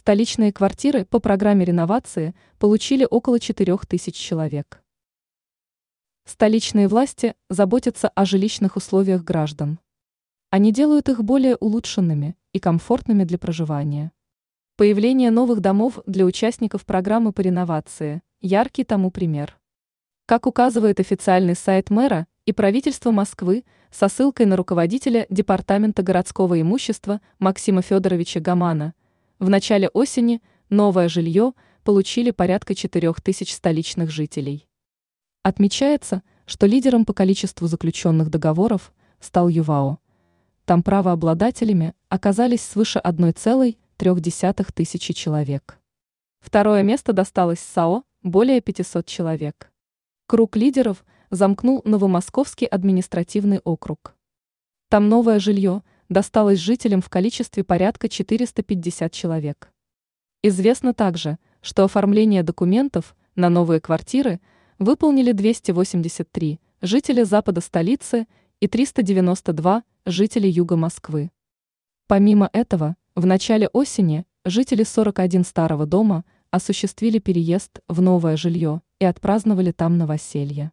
Столичные квартиры по программе реновации получили около 4 тысяч человек. Столичные власти заботятся о жилищных условиях граждан. Они делают их более улучшенными и комфортными для проживания. Появление новых домов для участников программы по реновации – яркий тому пример. Как указывает официальный сайт мэра и правительства Москвы со ссылкой на руководителя Департамента городского имущества Максима Федоровича Гамана, в начале осени новое жилье получили порядка 4 тысяч столичных жителей. Отмечается, что лидером по количеству заключенных договоров стал ЮВАО. Там правообладателями оказались свыше 1,3 тысячи человек. Второе место досталось САО – более 500 человек. Круг лидеров замкнул Новомосковский административный округ. Там новое жилье досталось жителям в количестве порядка 450 человек. Известно также, что оформление документов на новые квартиры – выполнили 283 жители запада столицы и 392 жители юга Москвы. Помимо этого, в начале осени жители 41 старого дома осуществили переезд в новое жилье и отпраздновали там новоселье.